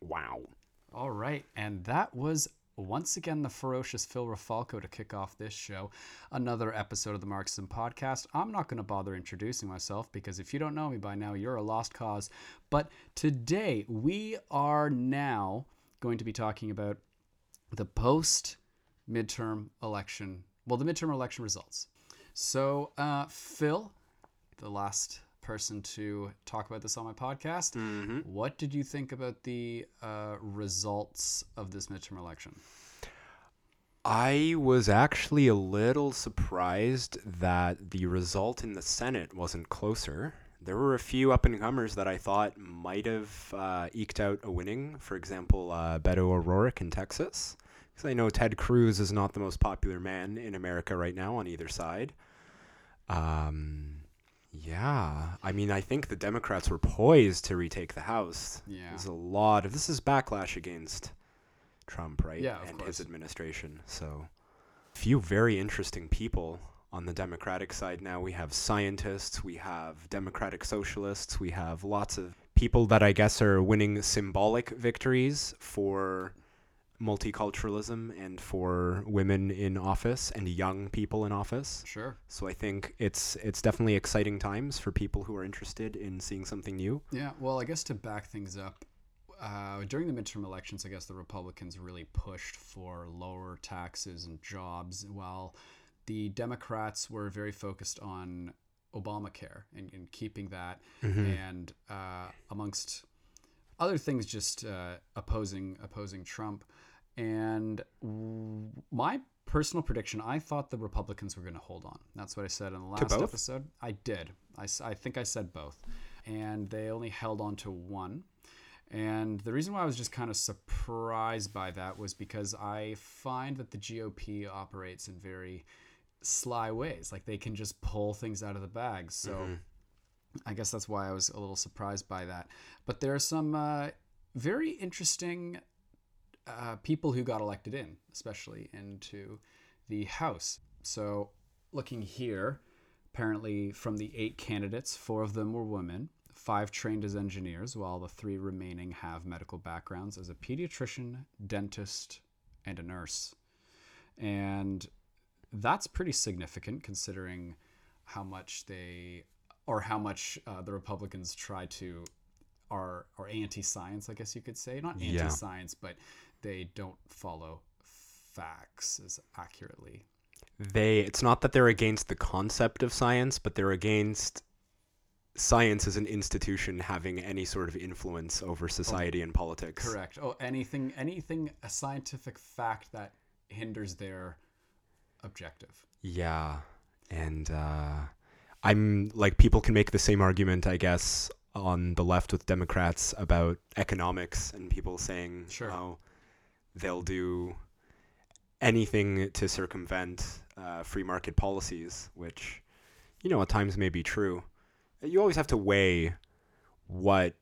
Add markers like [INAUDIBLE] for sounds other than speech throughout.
Wow. All right, and that was once again the ferocious Phil Rafalko to kick off this show, another episode of the Marxism Podcast. I'm not going to bother introducing myself because if you don't know me by now, you're a lost cause. But today we are now going to be talking about the post midterm election, well, the midterm election results. So, uh, Phil, the last person to talk about this on my podcast, what did you think about the uh, results of this midterm election? I was actually a little surprised that the result in the Senate wasn't closer. There were a few up and comers that I thought might have uh, eked out a winning. For example, uh, Beto O'Rourke in Texas. Because I know Ted Cruz is not the most popular man in America right now on either side. Um, yeah, I mean, I think the Democrats were poised to retake the House. Yeah. There's a lot of this is backlash against Trump, right? Yeah, of and course. his administration. So, a few very interesting people on the Democratic side now. We have scientists, we have Democratic socialists, we have lots of people that I guess are winning symbolic victories for multiculturalism and for women in office and young people in office. Sure. So I think it's it's definitely exciting times for people who are interested in seeing something new. Yeah, well, I guess to back things up, uh, during the midterm elections, I guess the Republicans really pushed for lower taxes and jobs, while the Democrats were very focused on Obamacare and, and keeping that, and uh, amongst other things, just uh, opposing opposing Trump. And w- my personal prediction, I thought the Republicans were going to hold on. That's what I said in the last episode. I did. I, I think I said both. And they only held on to one. And the reason why I was just kind of surprised by that was because I find that the GOP operates in very sly ways. Like they can just pull things out of the bag. So I guess that's why I was a little surprised by that. But there are some uh, very interesting uh, people who got elected in, especially into the House. So, looking here, apparently from the eight candidates, four of them were women, five trained as engineers, while the three remaining have medical backgrounds as a pediatrician, dentist, and a nurse. And that's pretty significant considering how much they or how much uh, the Republicans try to are are anti-science, I guess you could say. Not anti-science, but they don't follow facts as accurately. They it's not that they're against the concept of science, but they're against science as an institution having any sort of influence over society and politics. Correct. Oh, anything anything a scientific fact that hinders their objective. Yeah. And uh I'm like people can make the same argument, I guess, on the left with Democrats about economics and people saying Sure. oh they'll do anything to circumvent uh, free market policies, which you know at times may be true. You always have to weigh what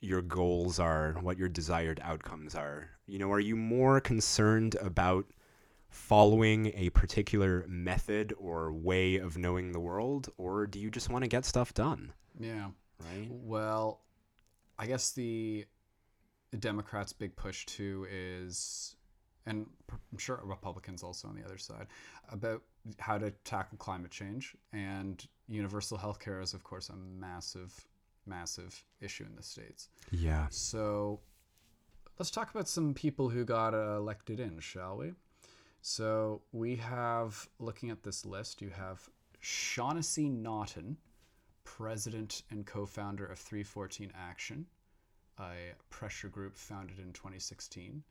your goals are, what your desired outcomes are. You know, are you more concerned about following a particular method or way of knowing the world, or do you just want to get stuff done? Yeah. Right? Well, I guess the, the Democrats' big push too is, and I'm sure Republicans also on the other side, about how to tackle climate change. And universal health care is, of course, a massive, massive issue in the States. Yeah. So let's talk about some people who got uh, elected in, shall we? So we have, looking at this list, you have Shaughnessy Naughton, president and co founder of 314 Action, a pressure group founded in 2016.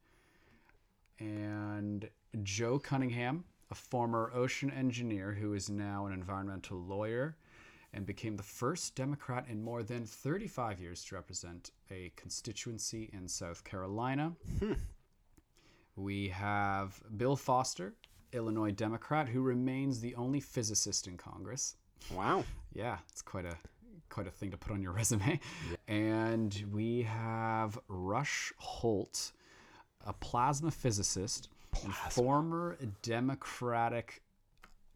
And Joe Cunningham, a former ocean engineer who is now an environmental lawyer and became the first Democrat in more than 35 years to represent a constituency in South Carolina. Hmm. We have Bill Foster, Illinois Democrat, who remains the only physicist in Congress. Wow. Yeah, it's quite a quite a thing to put on your [LAUGHS] resume. And we have Rush Holt, a plasma physicist and former Democratic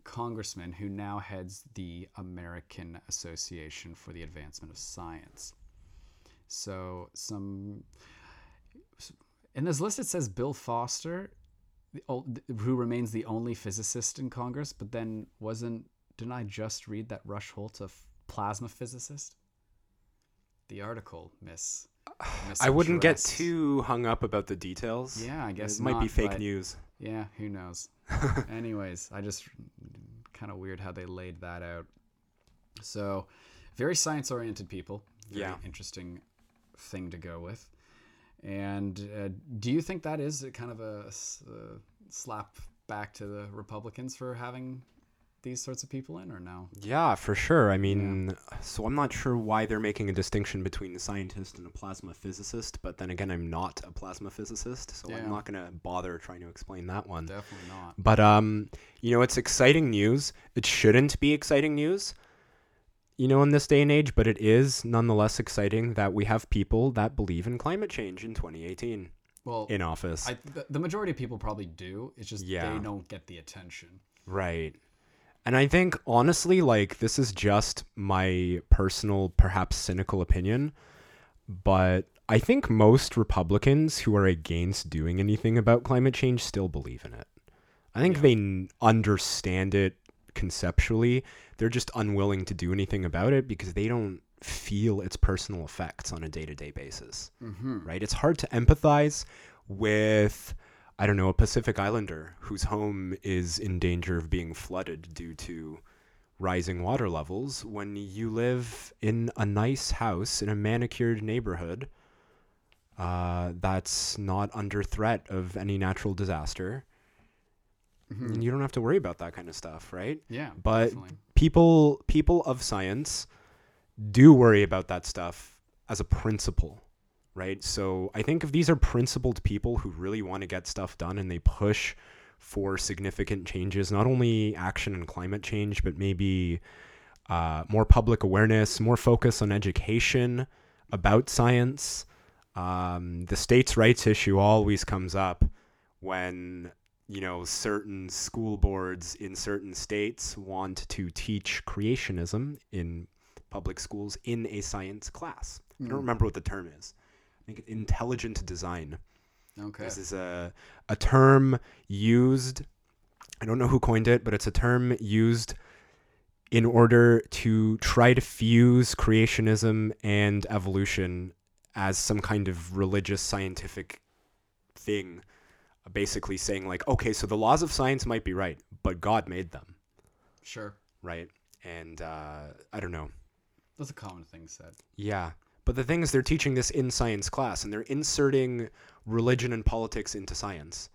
congressman who now heads the American Association for the Advancement of Science. So some in this list it says Bill Foster, who remains the only physicist in Congress, but then wasn't didn't I just read that Rush Holt's a f- plasma physicist? The article, Miss. [SIGHS] I wouldn't get too hung up about the details. Yeah, I guess it might be fake news. Yeah, who knows? [LAUGHS] Anyways, I just kind of weird how they laid that out. So, very science oriented people. Very Yeah. Interesting thing to go with. And uh, do you think that is a kind of a slap back to the Republicans for having these sorts of people in, or no? Yeah, for sure. I mean, so I'm not sure why they're making a distinction between a scientist and a plasma physicist, but then again, I'm not a plasma physicist, so Yeah. I'm not going to bother trying to explain that one. Definitely not. But um, you know, it's exciting news. It shouldn't be exciting news, you know, in this day and age, but it is nonetheless exciting that we have people that believe in climate change in 2018 Well, in office. I, the, majority of people probably do. It's just Yeah. they don't get the attention. Right. And I think honestly, like this is just my personal, perhaps cynical opinion, but I think most Republicans who are against doing anything about climate change still believe in it. I think Yeah. they n- understand it conceptually. They're just unwilling to do anything about it because they don't feel its personal effects on a day to day basis Mm-hmm. right? It's hard to empathize with, I don't know, a Pacific Islander whose home is in danger of being flooded due to rising water levels when you live in a nice house in a manicured neighborhood uh, that's not under threat of any natural disaster. Mhm. And you don't have to worry about that kind of stuff, right? Yeah, But definitely. people people of science do worry about that stuff as a principle right so i think if these are principled people who really want to get stuff done and they push for significant changes not only action and climate change but maybe uh, more public awareness more focus on education about science um, the states rights issue always comes up when you know certain school boards in certain states want to teach creationism in public schools in a science class. I don't Mm. remember what the term is. I think intelligent design. Okay. This is a a term used. I don't know who coined it, but it's a term used in order to try to fuse creationism and evolution as some kind of religious scientific thing. Basically saying like, okay, so the laws of science might be right, but God made them, Sure. right? And uh, I don't know. That's a common thing said. Yeah. But the thing is, they're teaching this in science class and they're inserting religion and politics into science.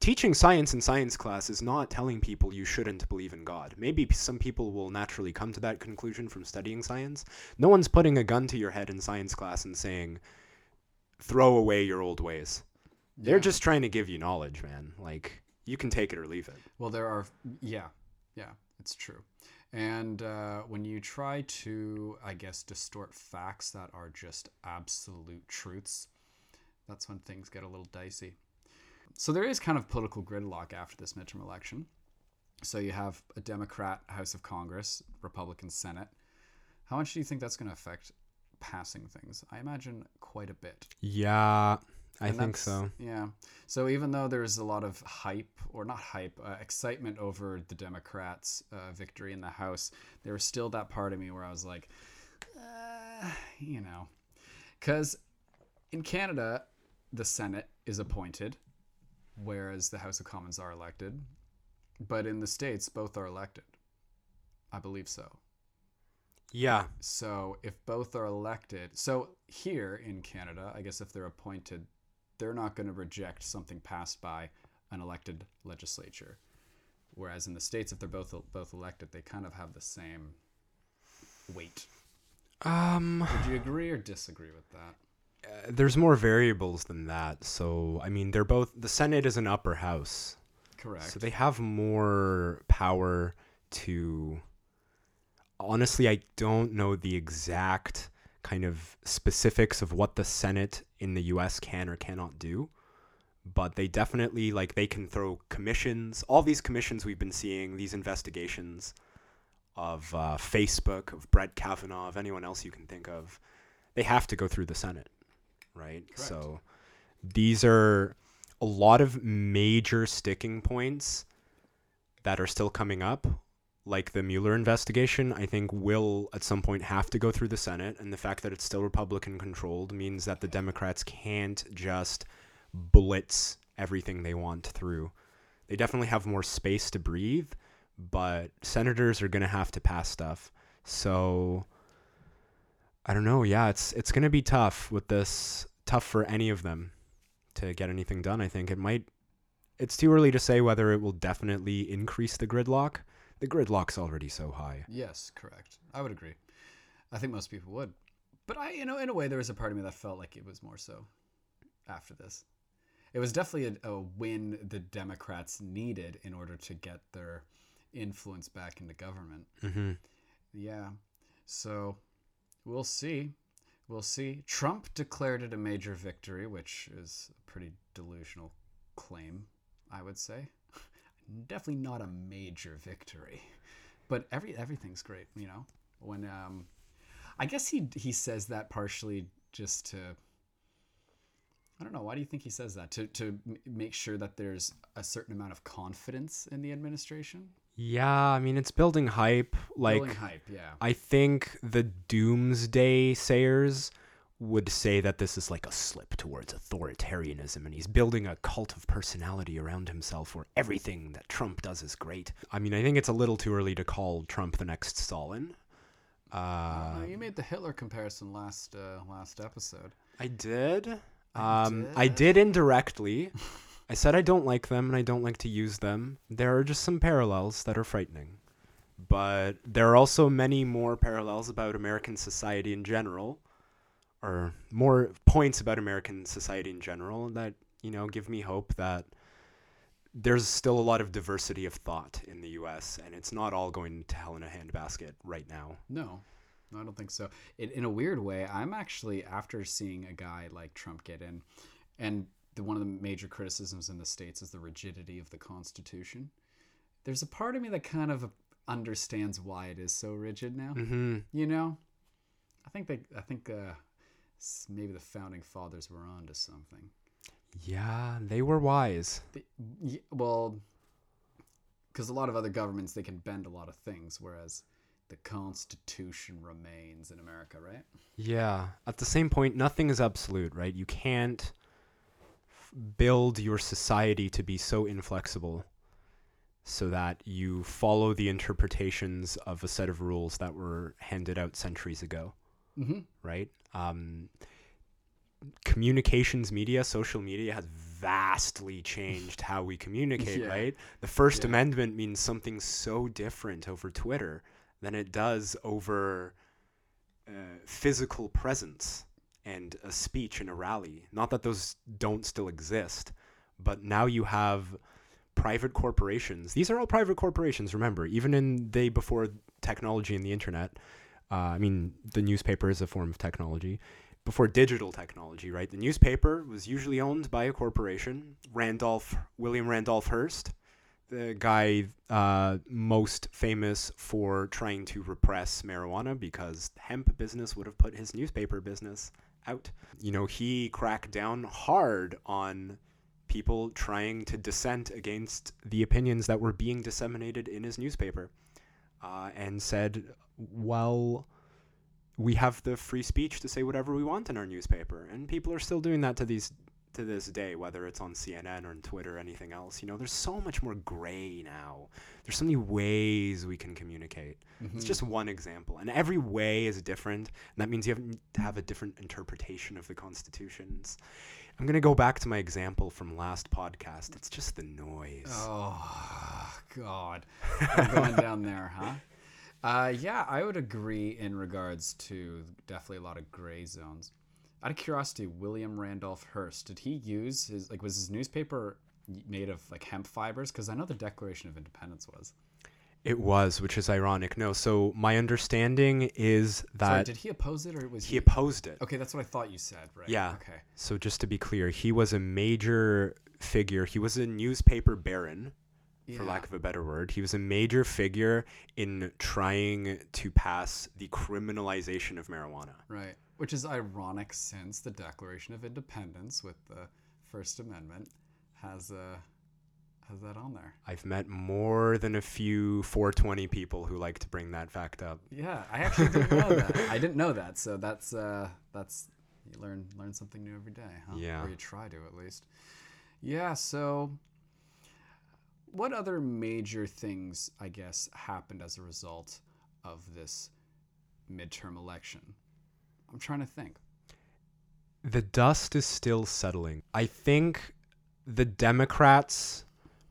Teaching science in science class is not telling people you shouldn't believe in God. Maybe some people will naturally come to that conclusion from studying science. No one's putting a gun to your head in science class and saying, throw away your old ways. They're Yeah. just trying to give you knowledge, man. Like, you can take it or leave it. Well, there are, yeah, yeah, it's true. And uh, when you try to, I guess, distort facts that are just absolute truths, that's when things get a little dicey. So there is kind of political gridlock after this midterm election. So you have a Democrat House of Congress, Republican Senate. How much do you think that's going to affect passing things? I imagine quite a bit. Yeah, I And think so. Yeah. So even though there's a lot of hype, or not hype, uh, excitement over the Democrats' uh, victory in the House, there was still that part of me where I was like, uh, you know, because in Canada, the Senate is appointed, whereas the House of Commons are elected. But in the States, both are elected. I believe so. Yeah. So if both are elected, so here in Canada, I guess if they're appointed, they're not going to reject something passed by an elected legislature. Whereas in the states, if they're both both elected, they kind of have the same weight. Um. Would you agree or disagree with that? Uh, there's more variables than that. So, I mean, they're both the Senate is an upper house. Correct. So they have more power to Honestly, I don't know the exact kind of specifics of what the Senate in the US can or cannot do, but they definitely like they can throw commissions. All these commissions we've been seeing, these investigations of uh, Facebook, of Brett Kavanaugh, of anyone else you can think of, they have to go through the Senate, right? Correct. So these are a lot of major sticking points that are still coming up. Like the Mueller investigation, I think will at some point have to go through the Senate, and the fact that it's still Republican controlled means that the Democrats can't just blitz everything they want through. They definitely have more space to breathe, but senators are going to have to pass stuff. So I don't know. Yeah, it's it's going to be tough with this. Tough for any of them to get anything done. I think it might. It's too early to say whether it will definitely increase the gridlock. The gridlock's already so high. Yes, correct. I would agree. I think most people would. But I, you know, in a way, there was a part of me that felt like it was more so after this. It was definitely a, a win the Democrats needed in order to get their influence back into government. Mm-hmm. Yeah. So we'll see. We'll see. Trump declared it a major victory, which is a pretty delusional claim, I would say. Definitely not a major victory, but every everything's great, you know. When um, I guess he he says that partially just to. I don't know. Why do you think he says that? To to make sure that there's a certain amount of confidence in the administration. Yeah, I mean it's building hype. Like Building hype, yeah. I think the doomsday sayers would say that this is like a slip towards authoritarianism and he's building a cult of personality around himself where everything that Trump does is great. I mean, I think it's a little too early to call Trump the next Stalin. Uh, you made the Hitler comparison last uh, last episode. I did. I Um, I did indirectly. [LAUGHS] I said I don't like them and I don't like to use them. There are just some parallels that are frightening. But there are also many more parallels about American society in general, or more points about American society in general that, you know, give me hope that there's still a lot of diversity of thought in the US and it's not all going to hell in a handbasket right now. No, no, I don't think so. It, in a weird way, I'm actually after seeing a guy like Trump get in, and the, one of the major criticisms in the states is the rigidity of the Constitution. There's a part of me that kind of understands why it is so rigid now. Mhm. You know, I think they, I think uh, maybe the founding fathers were onto something. Yeah, they were wise. They, y- well, because a lot of other governments they can bend a lot of things, whereas the Constitution remains in America, right? Yeah. At the same point, nothing is absolute, right? You can't f- build your society to be so inflexible so that you follow the interpretations of a set of rules that were handed out centuries ago, Mm-hmm. right? Um, communications media, social media has vastly changed how we communicate, Yeah. right? The First Yeah. Amendment means something so different over Twitter than it does over uh, physical presence and a speech in a rally. Not that those don't still exist, but now you have private corporations. These are all private corporations, remember, even in the day before technology and the internet. Uh, I mean, the newspaper is a form of technology. Before digital technology, right? The newspaper was usually owned by a corporation. Randolph, William Randolph Hearst, the guy uh, most famous for trying to repress marijuana because hemp business would have put his newspaper business out. You know, he cracked down hard on people trying to dissent against the opinions that were being disseminated in his newspaper uh, and said, well, we have the free speech to say whatever we want in our newspaper. And people are still doing that to these to this day, whether it's on CNN or on Twitter or anything else. You know, there's so much more gray now. There's so many ways we can communicate. It's mm-hmm. just one example. And every way is different. And that means you have to have a different interpretation of the constitutions. I'm going to go back to my example from last podcast. It's just the noise. Oh God, We're going down there, huh? [LAUGHS] Uh, yeah, I would agree in regards to definitely a lot of gray zones. Out of curiosity, William Randolph Hearst, did he use his like was his newspaper made of like hemp fibers? Because I know the Declaration of Independence was. It was, which is ironic. No, so my understanding is that Sorry, did he oppose it or was he he? opposed it. Okay, that's what I thought you said. Right. Yeah. Okay. So just to be clear, he was a major figure. He was a newspaper baron, yeah. for lack of a better word. He was a major figure in trying to pass the criminalization of marijuana. Right. Which is ironic since the Declaration of Independence with the First Amendment has uh, has that on there. I've met more than a few 420 people who like to bring that fact up. Yeah, I actually didn't know that. I didn't know that. So that's uh, that's you learn learn something new every day, huh? Yeah. Or you try to at least. Yeah. So, what other major things, I guess, happened as a result of this midterm election? I'm trying to think. The dust is still settling. I think the Democrats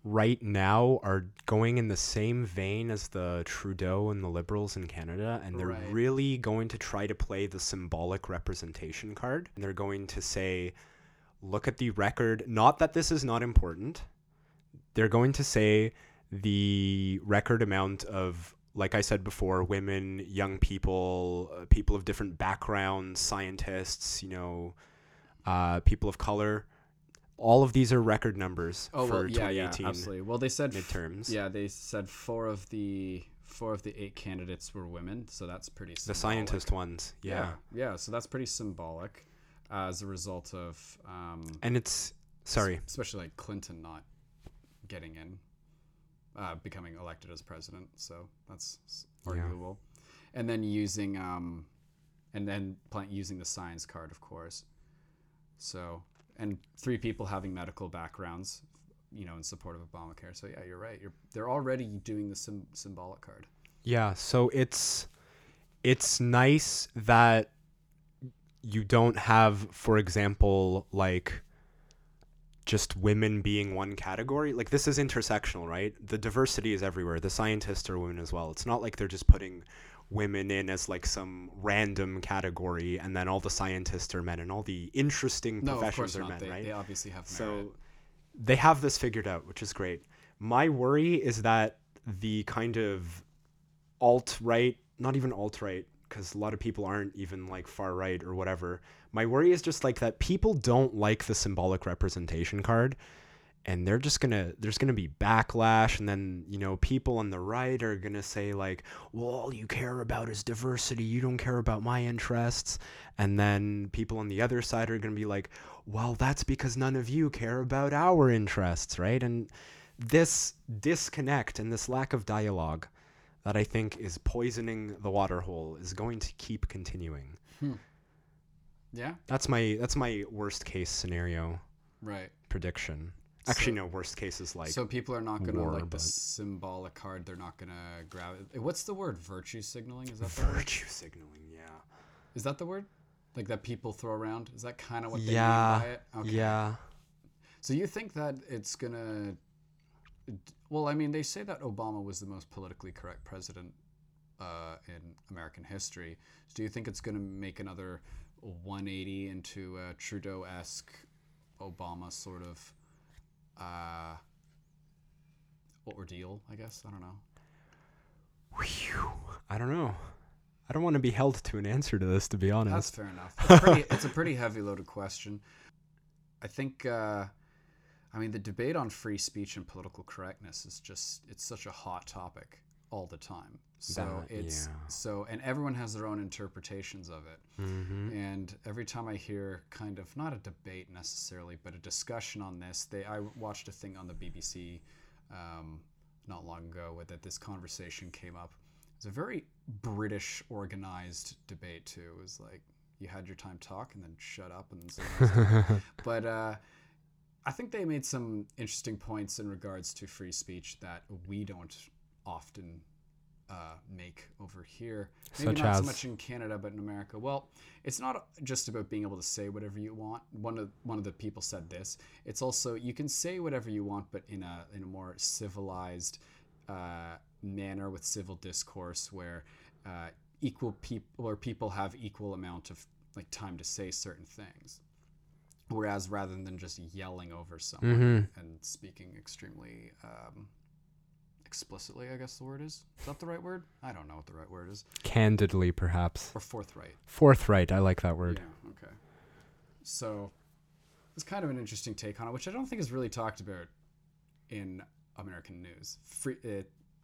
right now are going in the same vein as the Trudeau and the Liberals in Canada, and they're Right. really going to try to play the symbolic representation card. And they're going to say, look at the record. Not that this is not important. They're going to say the record amount of, like I said before, women, young people, uh, people of different backgrounds, scientists, you know, uh, people of color. All of these are record numbers Oh for well, yeah, yeah, 2018 absolutely. Well, they said f- midterms. Yeah, they said four of the four of the eight candidates were women, so that's pretty. The Symbolic. scientist ones, yeah. yeah, yeah. So that's pretty symbolic, as a result of, um, And it's sorry, especially like Clinton not getting in, uh, becoming elected as president. So that's s- Yeah. And then using, um, and then using the science card, of course. So and three people having medical backgrounds, you know, in support of Obamacare. So yeah, you're right. You're they're already doing the sim- symbolic card. Yeah, so it's it's nice that you don't have, for example, like just women being one category. Like this is intersectional, right? The diversity is everywhere. The scientists are women as well. It's not like they're just putting women in as like some random category and then all the scientists are men and all the interesting No, of professions are not. men, They, right? they obviously have merit. So they have this figured out, which is great. My worry is that the kind of alt right, not even alt right, because a lot of people aren't even like far right or whatever. My worry is just like that people don't like the symbolic representation card. And they're just gonna, there's gonna be backlash, and then you know people on the right are gonna say like, "Well, all you care about is diversity. You don't care about my interests." And then people on the other side are gonna be like, "Well, that's because none of you care about our interests, right?" And this disconnect and this lack of dialogue that I think is poisoning the water hole is going to keep continuing. Hmm. yeah, That's my that's my worst case scenario right. prediction. Actually, So- no. Worst case is like so people are not going to war, like the symbolic card. They're not going to grab it. What's the word? Virtue signaling? Is that the word? virtue signaling. Yeah. Is that the word? Like that people throw around? Is that kind of what they Yeah, mean by it? Okay. Yeah. So you think that it's gonna? Well, I mean, they say that Obama was the most politically correct president uh, in American history. So do you think it's gonna make another 180 into a Trudeau-esque Obama sort of uh, ordeal? I guess I don't know. Whew. I don't know. I don't want to be held to an answer to this, to be honest. That's fair enough. It's, a pretty, it's a pretty heavy loaded question. I think, uh, I mean, the debate on free speech and political correctness is just, it's such a hot topic all the time. So That- it's, yeah. so, and everyone has their own interpretations of it. hmm And every time I hear kind of, not a debate necessarily, but a discussion on this, they, I watched a thing on the BBC um, not long ago with that this conversation came up. It's a very British organized debate too. It was like you had your time talk and then shut up and then someone else talk. but uh, I think they made some interesting points in regards to free speech that we don't often uh, make over here. Maybe Such not so as? much in Canada, but in America. Well, it's not just about being able to say whatever you want. One of one of the people said this. It's also you can say whatever you want, but in a in a more civilized uh, manner with civil discourse, where uh, equal people or people have equal amount of like time to say certain things. Whereas rather than just yelling over someone Mhm. and speaking extremely um, explicitly, I guess the word is. Is that the right word? I don't know what the right word is. Candidly, perhaps. Or forthright. Forthright. I like that word. Yeah. Okay. So, it's kind of an interesting take on it, which I don't think is really talked about in American news, free, uh,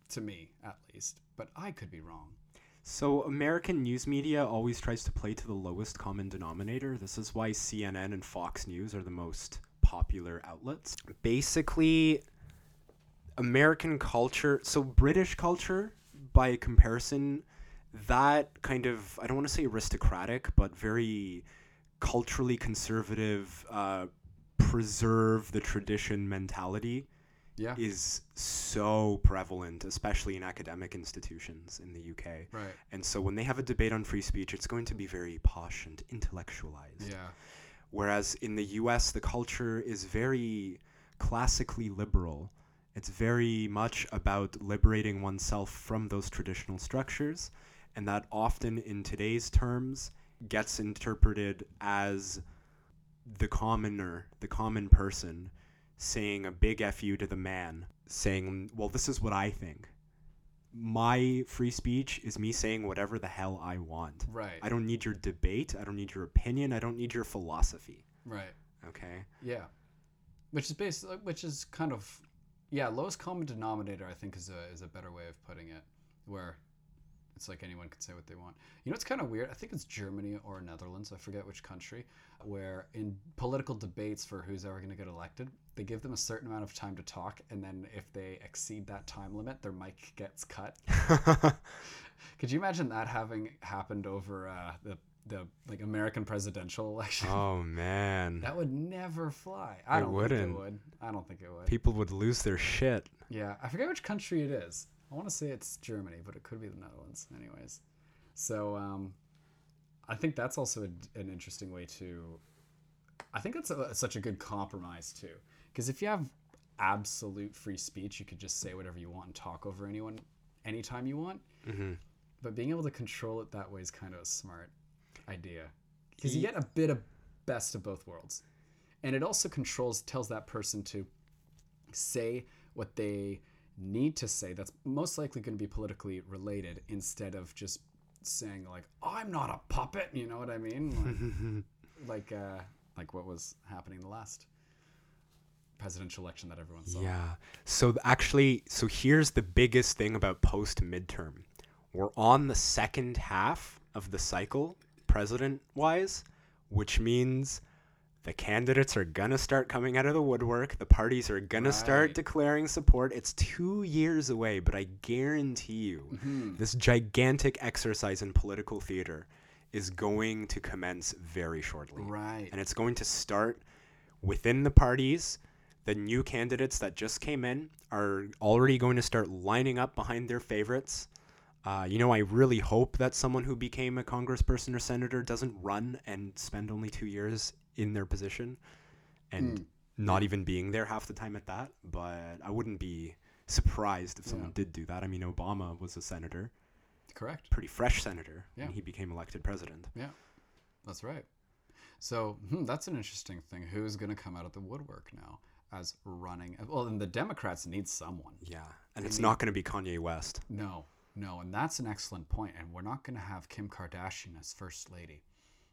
to me at least. But I could be wrong. So, American news media always tries to play to the lowest common denominator. This is why CNN and Fox News are the most popular outlets. Basically, American culture, so British culture, by comparison, that kind of, I don't want to say aristocratic, but very culturally conservative, uh, preserve the tradition mentality Yeah. is so prevalent, especially in academic institutions in the UK. Right. And so when they have a debate on free speech, it's going to be very posh and intellectualized. Yeah. Whereas in the US, the culture is very classically liberal. It's very much about liberating oneself from those traditional structures. And that often, in today's terms, gets interpreted as the commoner, the common person, saying a big fu to the man, saying, Well, this is what I think. My free speech is me saying whatever the hell I want. Right. I don't need your debate. I don't need your opinion. I don't need your philosophy. right. Okay. Yeah. Which is basically, which is kind of, yeah, lowest common denominator. I think is a is a better way of putting it, where it's like anyone can say what they want. You know, it's kind of weird. I think it's Germany or Netherlands. I forget which country, where in political debates for who's ever going to get elected, they give them a certain amount of time to talk, and then if they exceed that time limit, their mic gets cut. [LAUGHS] Could you imagine that having happened over uh, the the like American presidential election? oh man. That would never fly. I It don't wouldn't. think it would. I don't think it would. People would lose their shit. yeah, I forget which country it is. I want to say it's Germany, but it could be the Netherlands. Anyways, so um, I think that's also a, an interesting way to. I think that's a, such a good compromise too, because if you have absolute free speech, you could just say whatever you want and talk over anyone anytime you want. hmm But being able to control it that way is kind of a smart idea because you get a bit of best of both worlds, and it also controls tells that person to say what they need to say. That's most likely going to be politically related instead of just saying like I'm not a puppet. You know what I mean? [LAUGHS] Like like, uh, like what was happening the last presidential election that everyone saw. Yeah. So actually, so here's the biggest thing about post midterm. We're on the second half of the cycle, president wise, which means the candidates are going to start coming out of the woodwork. The parties are going to start declaring support. It's two years away, but I guarantee you, Mhm. this gigantic exercise in political theater is going to commence very shortly Right. and it's going to start within the parties. The new candidates that just came in are already going to start lining up behind their favorites. Uh, you know, I really hope that someone who became a congressperson or senator doesn't run and spend only two years in their position and Mm. not even being there half the time at that. But I wouldn't be surprised if someone Yeah. did do that. I mean, Obama was a senator, Correct. pretty fresh senator, Yeah. when he became elected president. Yeah, that's right. So hmm, that's an interesting thing. Who's going to come out of the woodwork now as running? Well, and the Democrats need someone. Yeah, and They it's need- not going to be Kanye West. No, no, and that's an excellent point. And we're not going to have Kim Kardashian as first lady.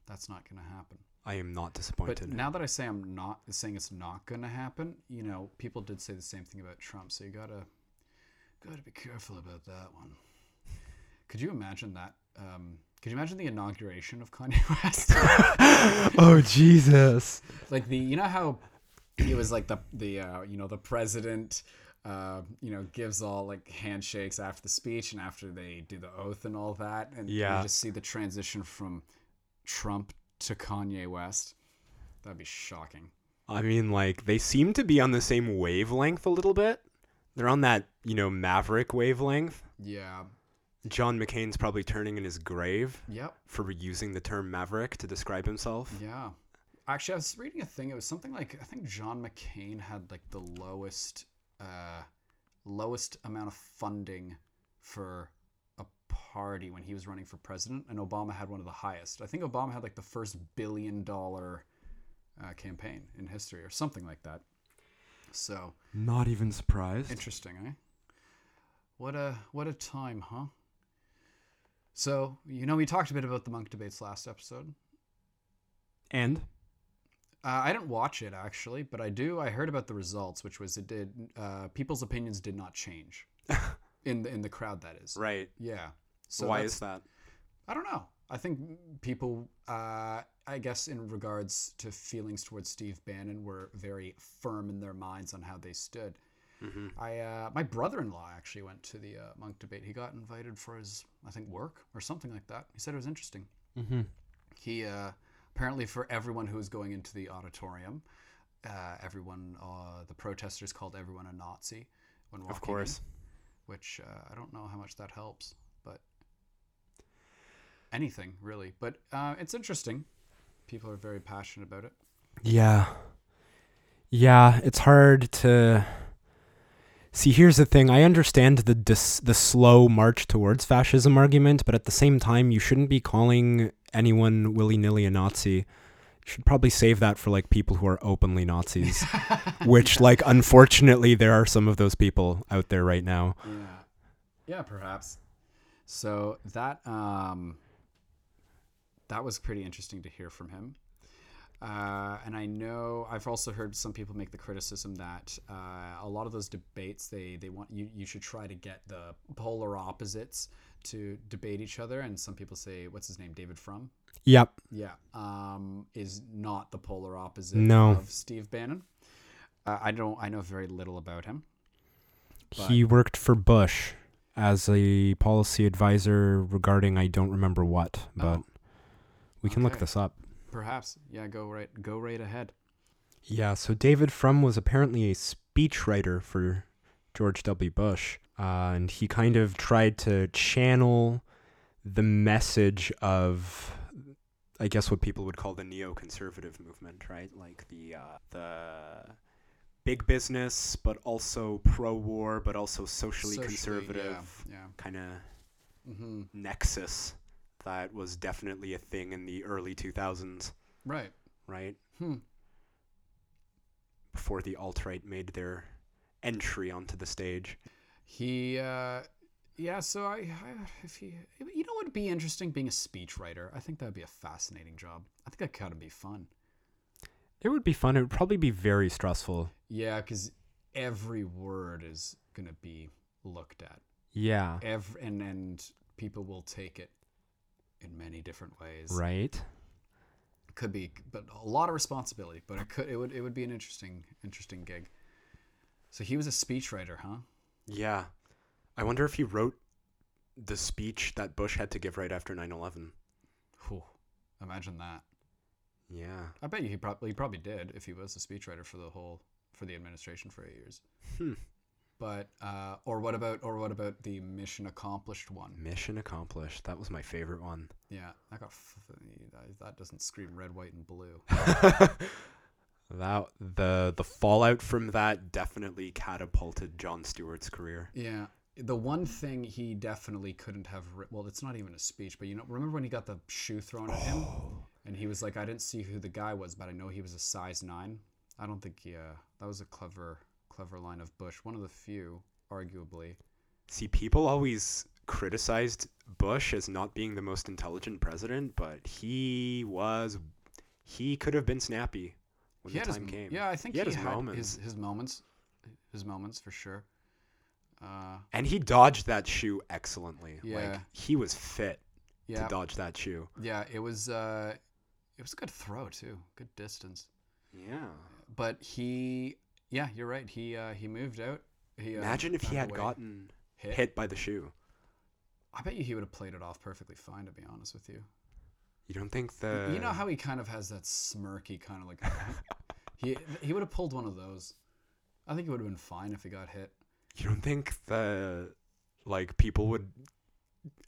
That's not going to happen. I am not disappointed. But now that I say I'm not saying it's not going to happen, you know, people did say the same thing about Trump. So you gotta gotta be careful about that one. Could you imagine that? Um, could you imagine the inauguration of Kanye [LAUGHS] West? [LAUGHS] oh Jesus! like the you know how it was like the the uh, you know the president uh, you know gives all like handshakes after the speech and after they do the oath and all that and Yeah. you just see the transition from Trump to Kanye West that'd be shocking I mean, like they seem to be on the same wavelength a little bit. They're on that you know maverick wavelength. yeah John McCain's probably turning in his grave yep for using the term maverick to describe himself. yeah actually I was reading a thing it was something like I think John McCain had like the lowest uh lowest amount of funding for a party when he was running for president, and Obama had one of the highest. I think Obama had like the first billion dollar uh, campaign in history, or something like that. So Not even surprised. interesting, eh? What a what a time, huh? So you know we talked a bit about the Munk debates last episode. and Uh, I didn't watch it actually, but I do. I heard about the results, which was it did. Uh, people's opinions did not change [LAUGHS] in the in the crowd. That is Right. Yeah. So Why is that? I don't know. I think people, uh, I guess, in regards to feelings towards Steve Bannon, were very firm in their minds on how they stood. hmm I, uh, my brother-in-law actually went to the uh, Munk debate. He got invited for his, I think, work or something like that. He said it was interesting. hmm He uh, apparently for everyone who was going into the auditorium, uh, everyone, uh, the protesters called everyone a Nazi when walking Of course. in, which uh, I don't know how much that helps, but anything really. But uh, it's interesting. People are very passionate about it. Yeah. Yeah, it's hard to See, here's the thing. I understand the dis- the slow march towards fascism argument, but at the same time, you shouldn't be calling anyone willy-nilly a Nazi. You should probably save that for like people who are openly Nazis, [LAUGHS] which like unfortunately there are some of those people out there right now. Yeah. Yeah, perhaps. So that um that was pretty interesting to hear from him. Uh, and I know I've also heard some people make the criticism that uh, a lot of those debates they, they want you you should try to get the polar opposites to debate each other and some people say what's his name David Frum Yep. yeah um, is not the polar opposite No. of Steve Bannon uh, I don't I know very little about him He worked for Bush as a policy advisor regarding I don't remember what, but Oh. we can look this up. Perhaps. Yeah, go right go right ahead. Yeah, so David Frum was apparently a speechwriter for George W. Bush, uh, and he kind of tried to channel the message of, I guess, what people would call the neoconservative movement, right? Like the uh, the big business, but also pro-war, but also socially, conservative Yeah. kind of yeah. hmm nexus that was definitely a thing in the early 2000s, Right. right? Hmm. Before the alt-right made their entry onto the stage. He uh yeah, so I, I if he you know what would be interesting being a speechwriter. I think that'd be a fascinating job. I think that gotta be fun. It would be fun. It would probably be very stressful. Yeah, cuz every word is going to be looked at. Yeah. Every and and people will take it in many different ways. Right. Could be but a lot of responsibility, but it could it would it would be an interesting interesting gig. So he was a speechwriter, huh? Yeah. I wonder if he wrote the speech that Bush had to give right after 9/11. Whew, imagine that. Yeah. I bet you he probably he probably did if he was a speechwriter for the whole for the administration for eight years. Hmm. But uh, or what about or what about the mission accomplished one? Mission accomplished. That was my favorite one. Yeah, that got f- that- that doesn't scream red, white, and blue. [LAUGHS] that the the fallout from that definitely catapulted Jon Stewart's career. Yeah. The one thing he definitely couldn't have writ- well, it's not even a speech, but you know, remember when he got the shoe thrown at him, [GASPS] and he was like, "I didn't see who the guy was, but I know he was a size nine. I don't think he. Uh, that was a clever, clever line of Bush. One of the few, arguably. See, people always criticized Bush as not being the most intelligent president, but he was he could have been snappy when he the time his, came. Yeah, I think He he, had his had moments. His, his moments, his moments for sure. Uh, And he dodged that shoe excellently. Yeah. Like he was fit yeah, to dodge that shoe. yeah. It was. Uh, it was a good throw too. Good distance. Yeah. But he, yeah, you're right. He uh, he moved out. He uh, Imagine if he had gotten hit. hit by the shoe. I bet you he would have played it off perfectly fine. To be honest with you, You don't think the you know how he kind of has that smirky kind of like. [LAUGHS] he he would have pulled one of those. I think it would have been fine if he got hit. you don't think the like people would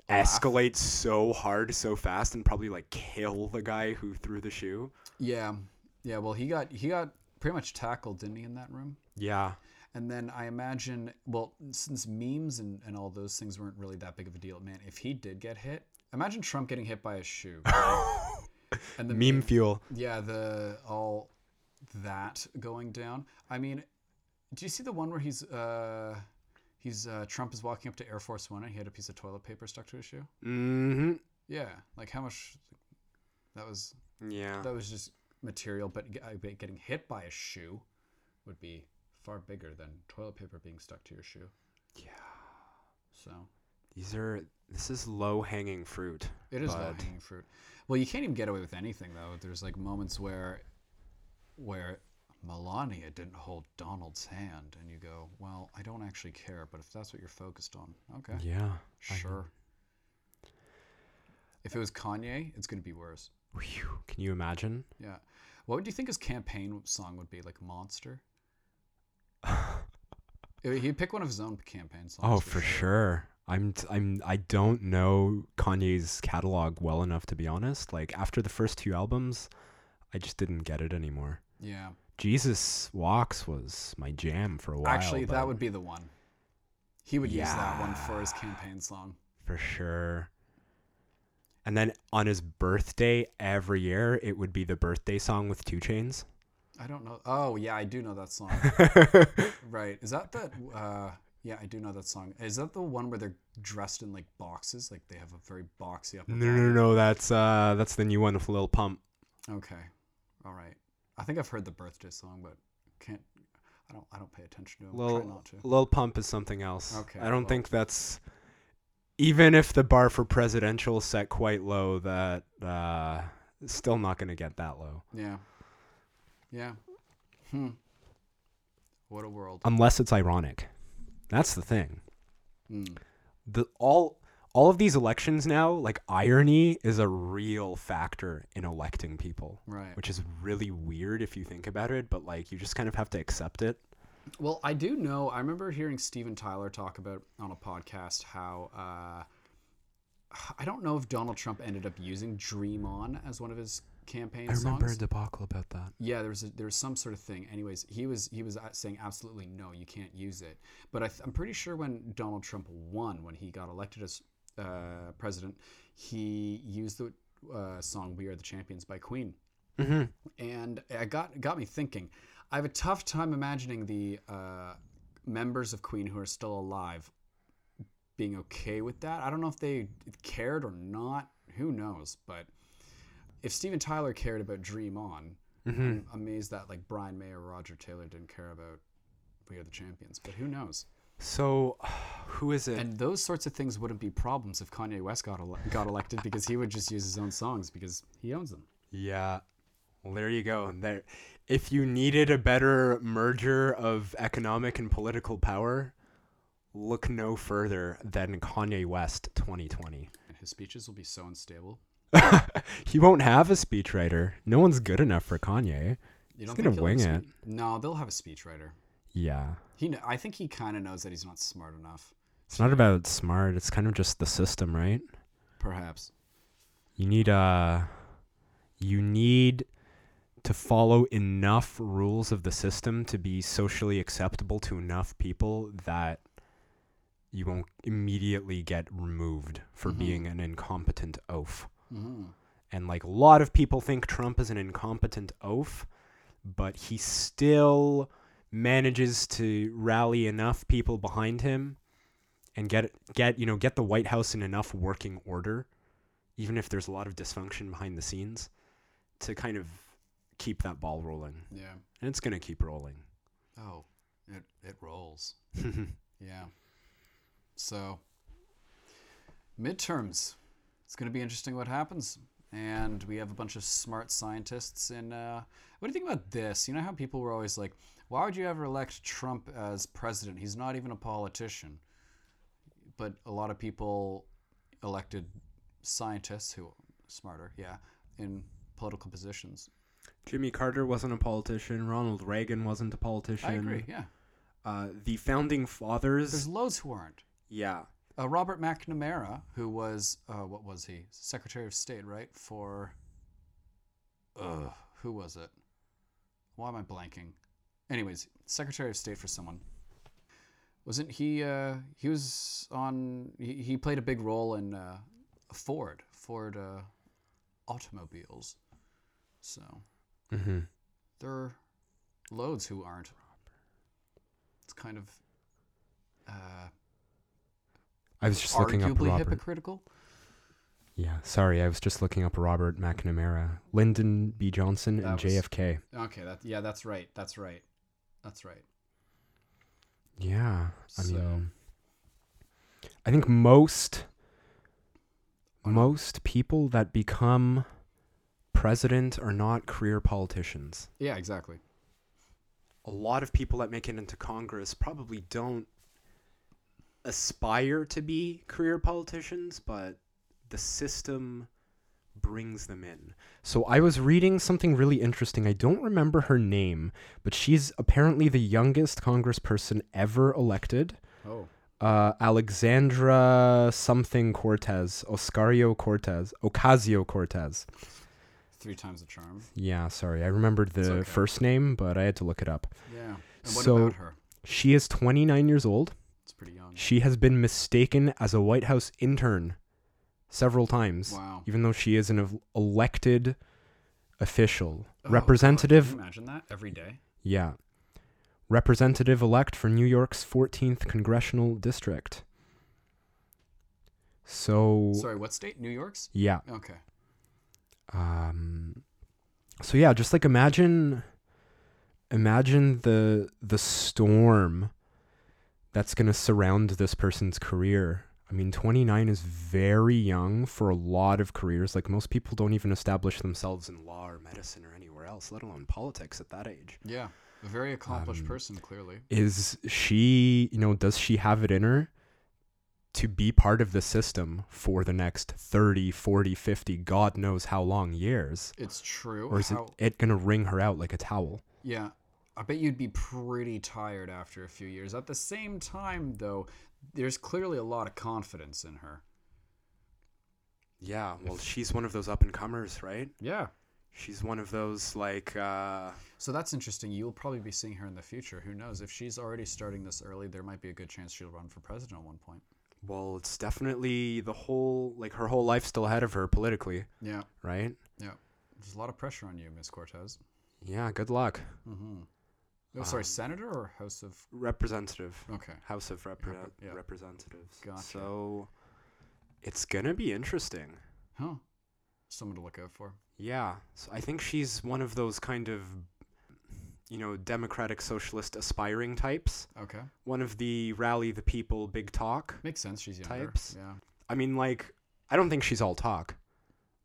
escalate so hard so fast and probably like kill the guy who threw the shoe? Yeah, yeah. Well, he got he got pretty much tackled, didn't he, in that room? Yeah. And then I imagine, well, since memes and, and all those things weren't really that big of a deal, man, if he did get hit, imagine Trump getting hit by a shoe. [LAUGHS] and the Meme fuel. Yeah, the all that going down. I mean, do you see the one where he's uh he's uh Trump is walking up to Air Force One and he had a piece of toilet paper stuck to his shoe? Mm-hmm. Yeah, like how much that was Yeah. that was just material, but getting hit by a shoe would be far bigger than toilet paper being stuck to your shoe. Yeah. So These are this is low hanging fruit. it is low hanging fruit. Well, you can't even get away with anything though. There's like moments where where Melania didn't hold Donald's hand, and you go, "Well, I don't actually care, but if that's what you're focused on, okay, Yeah. Sure." If it was Kanye, it's gonna be worse. Whew, Can you imagine? Yeah. What would you think his campaign song would be? Like Monster? [LAUGHS] He'd pick one of his own campaign songs. Oh, for sure. I'm t- I'm I don't know Kanye's catalog well enough to be honest. Like after the first two albums, I just didn't get it anymore. Yeah. Jesus Walks was my jam for a while. Actually, that would be the one. He would use that one for his campaign song. for sure. And then on his birthday every year, it would be the birthday song with 2 Chainz. I don't know. Oh, yeah, I do know that song. [LAUGHS] right. Is that the. Uh, yeah, I do know that song. Is that the one where they're dressed in like boxes? Like they have a very boxy upper no, no, no, no, that's uh, that's the new one with Lil Pump. Okay. All right. I think I've heard the birthday song, but can't. I don't. I don't pay attention to him. Lil, Try not to. Lil Pump is something else. Okay, I don't well- think that's even if the bar for presidential is set quite low, that uh, still not going to get that low Yeah. Yeah. Hmm. What a world. unless it's ironic. That's the thing. Hmm. The all all of these elections now, like irony is a real factor in electing people, Right. which is really weird if you think about it, but like you just kind of have to accept it. Well, I do know. I remember hearing Steven Tyler talk about on a podcast how uh, I don't know if Donald Trump ended up using "Dream On" as one of his campaign I remember songs. a debacle about that. Yeah, there was a, there was some sort of thing. Anyways, he was he was uh, saying absolutely no, you can't use it. But I th- I'm pretty sure when Donald Trump won, when he got elected as uh, president, he used the uh, song "We Are the Champions" by Queen hmm and it got it got me thinking. I have a tough time imagining the uh, members of Queen who are still alive being okay with that. I don't know if they cared or not. Who knows? But if Steven Tyler cared about Dream On, hmm I'm amazed that like Brian May or Roger Taylor didn't care about We Are the Champions. But who knows? So, [SIGHS] who is it? And those sorts of things wouldn't be problems if Kanye West got ele- got elected because he would just use his own songs because he owns them. Yeah. Well, there you go. There, if you needed a better merger of economic and political power, look no further than Kanye West 2020. And his speeches will be so unstable. [LAUGHS] he won't have a speechwriter. No one's good enough for Kanye. You He's gonna think he'll have wing it. spe- No, they'll have a speechwriter. Yeah. He, kn- I think he kind of knows that he's not smart enough. It's not about smart. It's kind of just the system, right? Perhaps. You need uh you need to follow enough rules of the system to be socially acceptable to enough people that you won't immediately get removed for Mhm. being an incompetent oaf. hmm And like a lot of people think Trump is an incompetent oaf, but he still manages to rally enough people behind him and get get you know get the White House in enough working order, even if there's a lot of dysfunction behind the scenes, to kind of keep that ball rolling. Yeah. And it's gonna keep rolling. Oh, it it rolls. [LAUGHS] Yeah. So, midterms. It's going to be interesting what happens. And we have a bunch of smart scientists. And uh, what do you think about this? You know how people were always like, why would you ever elect Trump as president? He's not even a politician. But a lot of people elected scientists who smarter, yeah, in political positions. Jimmy Carter wasn't a politician. Ronald Reagan wasn't a politician. I agree, yeah. Uh, the founding fathers. There's loads who aren't. yeah. Uh, Robert McNamara, who was uh, what was he? Secretary of State, right? For uh, who was it? Why am I blanking? Anyways, Secretary of State for someone. Wasn't he? Uh, he was on. He, he played a big role in uh, Ford, Ford uh, automobiles. So Mm-hmm. there are loads who aren't. It's kind of uh, I was just looking up Robert. hypocritical. Yeah, sorry, I was just looking up Robert McNamara, Lyndon B. Johnson, and was- JFK. Okay, that yeah, that's right. That's right. That's right. Yeah, I So- mean, I think most most people that become president are not career politicians. Yeah, exactly. A lot of people that make it into Congress probably don't aspire to be career politicians, but the system brings them in. So I was reading something really interesting. I don't remember her name, but she's apparently the youngest congressperson ever elected. Oh, uh, Alexandra something Cortez, Oscario Cortez, Ocasio Cortez. Three times the charm. Yeah, sorry, I remembered the okay. first name, but I had to look it up. Yeah. And what So- about her? She is 29 years old. It's pretty young. She has been mistaken as a White House intern several times, Wow. even though she is an elected official. Oh, Representative, imagine that every day. yeah. Representative elect for New York's 14th congressional district. So, Sorry, what state? New York's. yeah. Okay. Um so yeah just like imagine imagine the the storm that's going to surround this person's career i mean 29 is very young for a lot of careers like most people don't even establish themselves in law or medicine or anywhere else let alone politics at that age Yeah. A very accomplished Um, person, clearly. is she you know does she have it in her to be part of the system for the next 30 40 50 god knows how long years It's true. or is How- it, it gonna wring her out like a towel? Yeah. I bet you'd be pretty tired after a few years. At the same time, though, there's clearly a lot of confidence in her. Yeah, well, she's one of those up and comers, right? Yeah. She's one of those like, uh, So that's interesting. You'll probably be seeing her in the future. Who knows? If she's already starting this early, there might be a good chance she'll run for president at one point. Well, it's definitely the whole like her whole life still ahead of her politically, Yeah. right? Yeah. There's a lot of pressure on you, Miss Cortez. Yeah, good luck, Mm-hmm. Oh, sorry, Um, senator or House of? Representative, Okay. House of Repre- Rep- yeah. Representatives. Gotcha. So it's gonna be interesting. Huh. Someone to look out for. Yeah, so I think she's one of those kind of, you know, democratic socialist aspiring types. Okay. One of the rally the people, big talk. Makes sense. She's younger. Types. Yeah. I mean, like, I don't think she's all talk.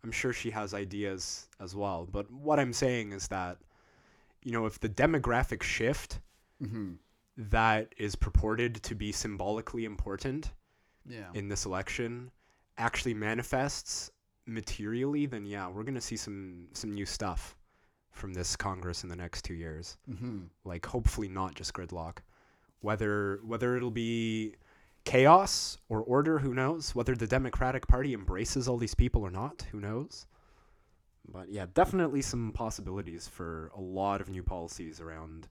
I'm sure she has ideas as well. But what I'm saying is that, you know, if the demographic shift Mm-hmm. that is purported to be symbolically important Yeah. in this election actually manifests materially, then yeah, we're gonna see some some new stuff from this Congress in the next two years. mm-hmm. Like, hopefully not just gridlock. Whether whether it'll be chaos or order, who knows? Whether the Democratic Party embraces all these people or not, who knows? But yeah, definitely some possibilities for a lot of new policies around,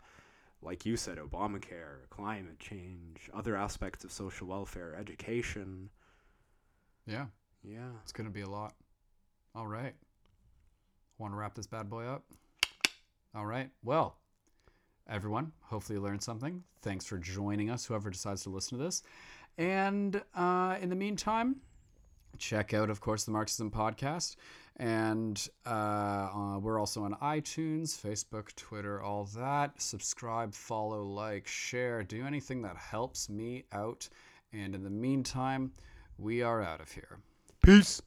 like you said, Obamacare, climate change, other aspects of social welfare, education. Yeah. Yeah. It's gonna be a lot. All right. Want to wrap this bad boy up? All right. Well, everyone, hopefully you learned something. Thanks for joining us, whoever decides to listen to this. And uh, in the meantime, check out, of course, the Marxism podcast. And uh, uh, we're also on iTunes, Facebook, Twitter, all that. Subscribe, follow, like, share, do anything that helps me out. And in the meantime, we are out of here. Peace.